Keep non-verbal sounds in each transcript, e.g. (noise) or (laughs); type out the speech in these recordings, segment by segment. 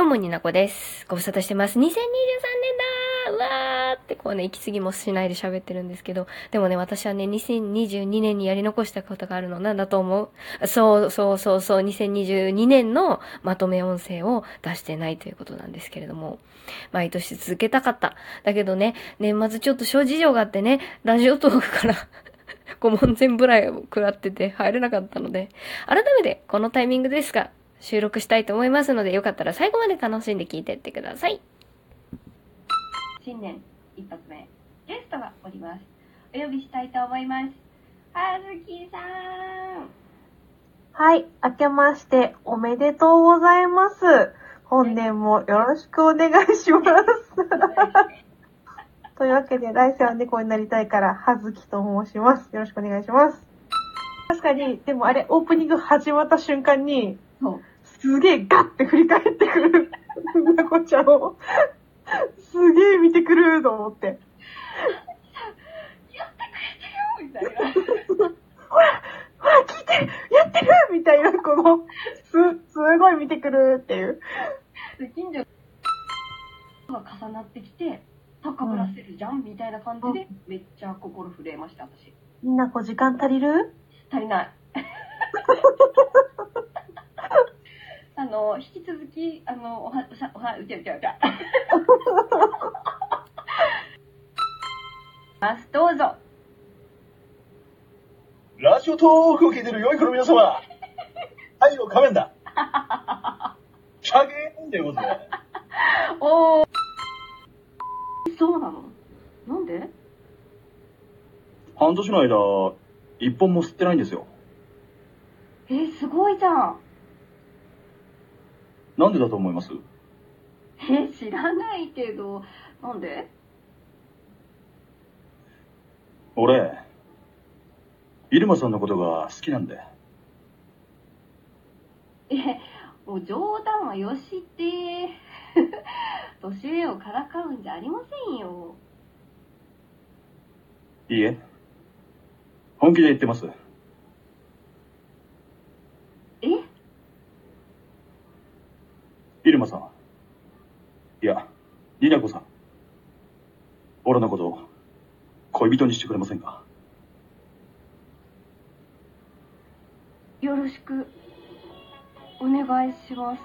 どうも、になこです。ご無沙汰してます。2023年だーうわーってこうね、息継ぎもしないで喋ってるんですけど、でもね、私はね、2022年にやり残したことがあるの、なんだと思うそうそうそうそう、2022年のまとめ音声を出してないということなんですけれども、毎年続けたかった。だけどね、年末ちょっと諸事情があってね、ラジオトークから5問全部らいを食らってて入れなかったので、改めてこのタイミングですが、収録したいと思いますので、よかったら最後まで楽しんで聞いてってください。新年一発目ゲストがおりますお呼びしたいと思いますはずきさんはい。明けましておめでとうございます。本年もよろしくお願いします。というわけで、来世は猫になりたいから、はずきと申します。よろしくお願いします。確かに、でもあれ、オープニング始まった瞬間に、すげえガッて振り返ってくる、なこちゃんを。すげえ見てくると思って。やってくれてるみたいな。ほら、ほら、聞いてやってるみたいな、この、す、すごい見てくるっていう。で近所が重なってきて高ぶらせるじゃん、みたいな感じでめっちゃ心震えました私。みんなこう時間足りる？足りない (laughs) あの引き続きあのおはおさおはうちゃうちゃうちゃ (laughs) ますどうぞ。ラジオトークを聞いてる良い子の皆様、(laughs) 太陽仮面だ。シャゲーンということで、(laughs) おー。そうなの？なんで？半年の間、一本も吸ってないんですよ。えー、すごいじゃんなんでだと思います？えー、知らないけどなんで？俺、入間さんのことが好きなんで。えもう冗談はよして (laughs) 年上をからかうんじゃありませんよいいえ。本気で言ってます。え入間さん。いや、りなこさん。俺のこと、恋人にしてくれませんか？よろしくお願いします。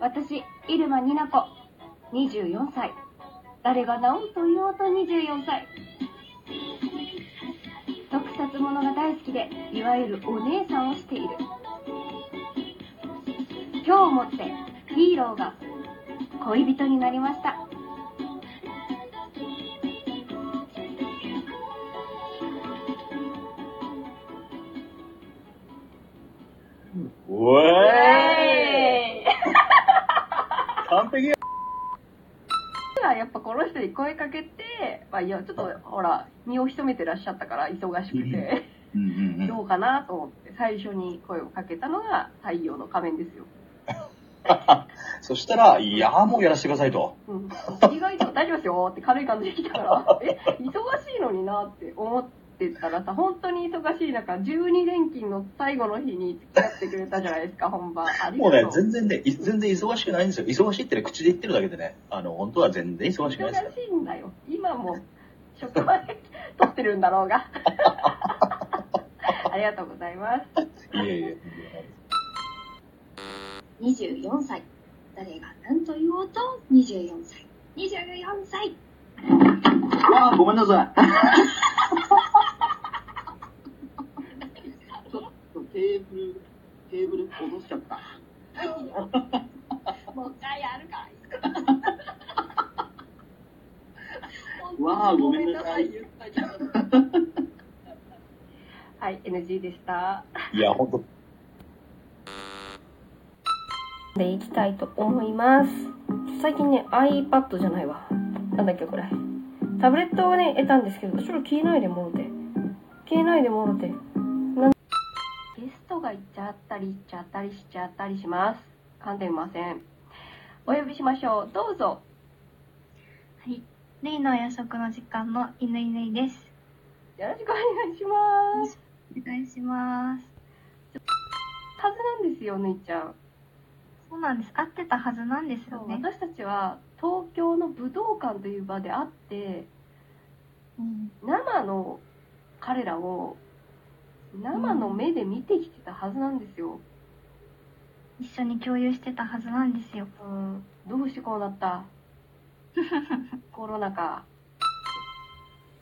私入間にな子。24歳。誰が何と言おうと24歳。特撮ものが大好きでいわゆるお姉さんをしている。今日をもってヒーローが恋人になりました。完璧ややっぱこの人に声かけて、まあ、いやちょっとほら身を潜めてらっしゃったから忙しくて、うんうん。うん (laughs) どうかなと思って最初に声をかけたのが太陽の仮面ですよ、(laughs) そしたら、いや、もうやらせてくださいと。うん、意外と大丈夫ですよって軽い感じで来たから (laughs) え忙しいのになって思ってたらさ本当に忙しい中12連勤の最後の日に付き合ってくれたじゃないですか (laughs) 本番ありもうね全然ね、い全然忙しくないんですよ。忙しいってね、口で言ってるだけでね、あの、本当は全然忙しくないですよ忙。しいんだよ今も職場で撮ってるんだろうが (laughs) ありがとうございますいえいえ。24歳。誰が何と言おうと24歳。24歳。ああ、ごめんなさい。ちょっとテーブル、テーブル落としちゃった。(laughs) もう一回やるか (laughs) わあ、ごめんなさい。はい NG でしたいや、本当で、いきたいと思います。最近ね、iPad じゃないわ。なんだっけ、これ。タブレットをね、得たんですけど、ちょっと消えないでもろて。消えないでもろて。が行っちゃったりしちゃったりしちゃったりします噛んでみませんお呼びしましょうどうぞはい。レイの夜食の時間の犬犬です。よろしくお願いしますお願いしします。はずなんですよ、ぬいちゃん。そうなんです。合ってたはずなんですよね。私たちは東京の武道館という場で会って、うん。生の彼らを生の目で見てきてたはずなんですよ。一緒に共有してたはずなんですよ。うん、どうしてこうなった？(laughs) コロナか。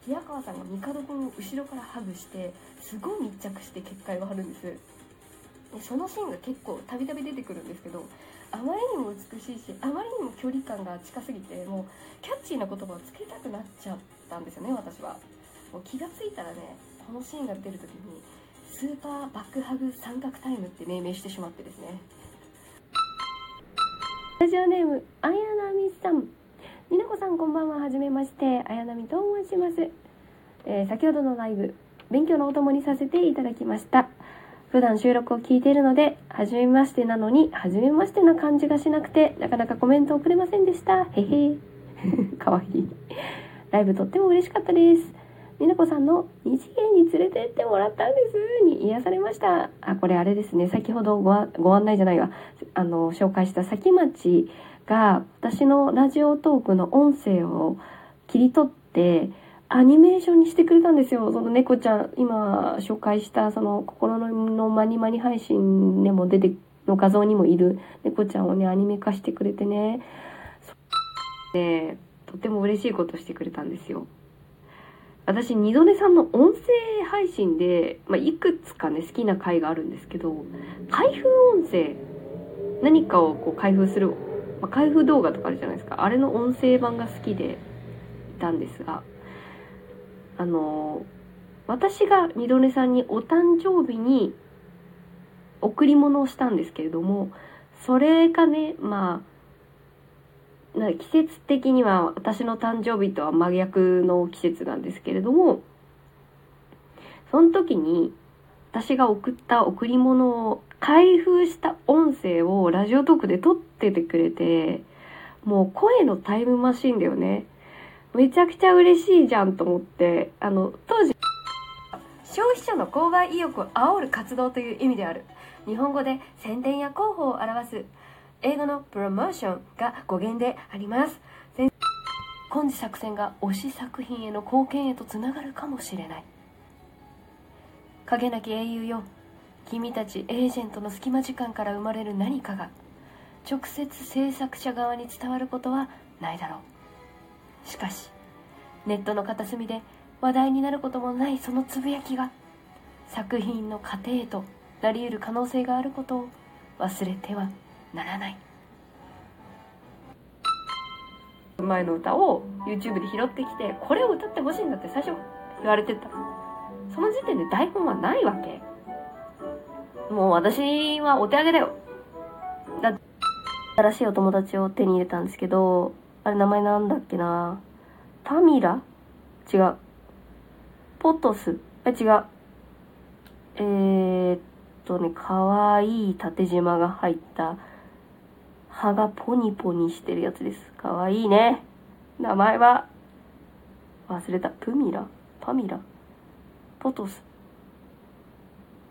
平川さんが帝君を後ろからハグして、すごい密着して結界を張るんです。でそのシーンが結構たびたび出てくるんですけど、あまりにも美しいし、あまりにも距離感が近すぎて、もうキャッチーな言葉をつけたくなっちゃったんですよね、私は。もう気がついたらね、このシーンが出るときに、スーパーバックハグ三角タイムって命名してしまってですね。ラジオネーム、あやなみさん。みなこさんこんばんは。はじめまして。あやなみと申します。えー先ほどのライブ、勉強のお供にさせていただきました。普段収録を聞いているので、はじめましてなのに、はじめましてな感じがしなくて、なかなかコメント送れませんでした。へへ。(laughs) かわいい。ライブとっても嬉しかったです。みなこさんの二次元に連れてってもらったんです。に癒されました。あ、これあれですね。先ほどご案内じゃないわ。あの、紹介した先町が私のラジオトークの音声を切り取ってアニメーションにしてくれたんですよ。その猫ちゃん、今紹介したその心ののマニマニ配信でも出て、の画像にもいる猫ちゃんをね、アニメ化してくれてね。そで、とても嬉しいことしてくれたんですよ。私、二度寝さんの音声配信で、まあ、いくつかね、好きな回があるんですけど、開封音声、何かをこう開封する、まあ、開封動画とかあるじゃないですか。あれの音声版が好きでいたんですが、あの、私が二度寝さんにお誕生日に贈り物をしたんですけれども、それがね、まあ、季節的には私の誕生日とは真逆の季節なんですけれども、その時に私が送った贈り物を開封した音声をラジオトークで撮っててくれて、もう声のタイムマシンだよね。めちゃくちゃ嬉しいじゃんと思って、あの、当時、消費者の購買意欲を煽る活動という意味である。日本語で宣伝や広報を表す。英語のプロモーションが語源であります。今次作戦が推し作品への貢献へとつながるかもしれない。影なき英雄よ。君たちエージェントの隙間時間から生まれる何かが直接制作者側に伝わることはないだろうしかしネットの片隅で話題になることもないそのつぶやきが作品の過程となり得る可能性があることを忘れてはならない前の歌を YouTube で拾ってきてこれを歌ってほしいんだって最初言われてたその時点で台本はないわけもう私はお手上げだよ。だって、新しいお友達を手に入れたんですけど、あれ名前なんだっけなパミラ？違う。ポトス？あ、違う。えー、っとね、かわいい縦縞が入った、歯がポニポニしてるやつです。かわいいね。名前は、忘れた。プミラ？パミラ？ポトス？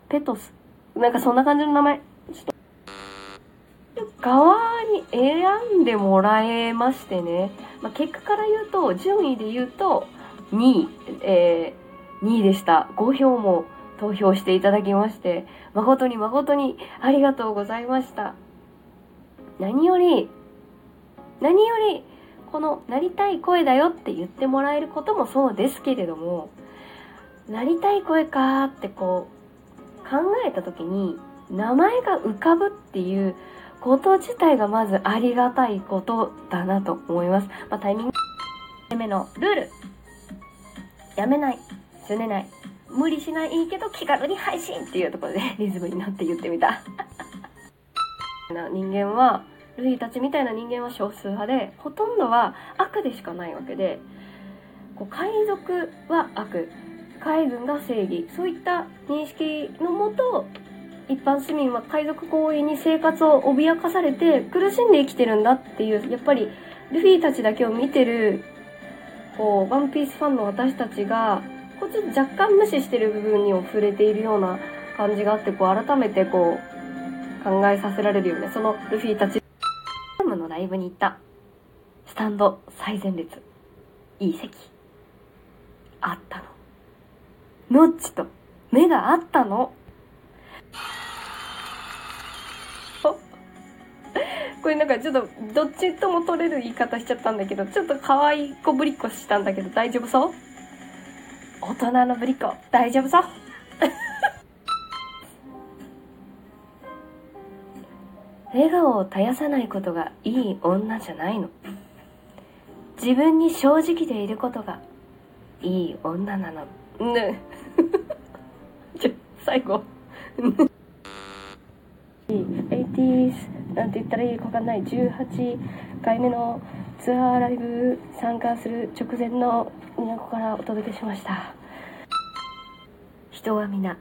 ペトス？なんかそんな感じの名前。ちょっと、側に選んでもらえましてね。まあ、結果から言うと、順位で言うと、2位、えー、2位でした。5票も投票していただきまして、誠に誠にありがとうございました。何より、何より、このなりたい声だよって言ってもらえることもそうですけれども、なりたい声かーってこう、考えた時に名前が浮かぶっていうこと自体がまずありがたいことだなと思います。まあ、タイミング目のルール。やめない。すねない。無理しないいいけど気軽に配信っていうところでリズムになって言ってみた。な人間は、ルフィたちみたいな人間は少数派で、ほとんどは悪でしかないわけで、こう海賊は悪、海軍が正義そういった認識のもと一般市民は海賊行為に生活を脅かされて苦しんで生きてるんだっていうやっぱりルフィたちだけを見てるこうワンピースファンの私たちがこうちょっと若干無視してる部分にも触れているような感じがあって、こう改めてこう考えさせられるよね。そのルフィたち、ムのライブに行った。スタンド最前列。いい席。あったの。ノッチと目があったの。おこれなんかちょっとどっちとも取れる言い方しちゃったんだけど、ちょっと可愛い子ぶりっこしたんだけど大丈夫そう？大人のぶりっ子大丈夫そう？笑顔を絶やさないことがいい女じゃないの。自分に正直でいることがいい女なの。ね。(laughs) ちょ、最後。(laughs) 80s なんて言ったらいいかわかんない18回目のツアーライブ参加する直前の都からお届けしました人は皆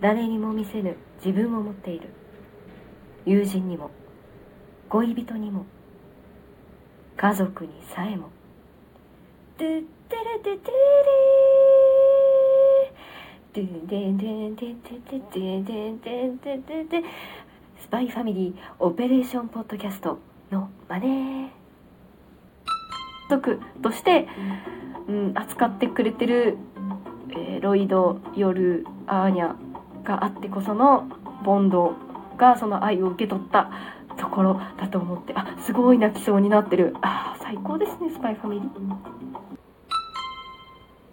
誰にも見せぬ自分を持っている友人にも恋人にも家族にさえも「トゥッテレテテレー」「ドゥンデンデンデンデンデンデンデンデンデンデンデン」スパイファミリーオペレーションポッドキャストのマネー族として、うん、扱ってくれてる、えーロイド、ヨル、アーニャがあってこそのボンドがその愛を受け取ったところだと思って、あ、すごい泣きそうになってる。あー、最高ですね、スパイファミリー。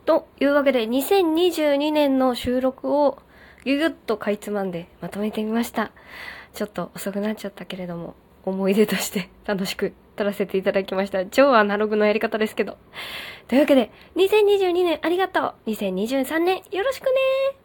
というわけで、2022年の収録をギュギュッとかいつまんでまとめてみました。ちょっと遅くなっちゃったけれども、思い出として楽しく撮らせていただきました。超アナログのやり方ですけど。というわけで、2022年ありがとう !2023 年よろしくね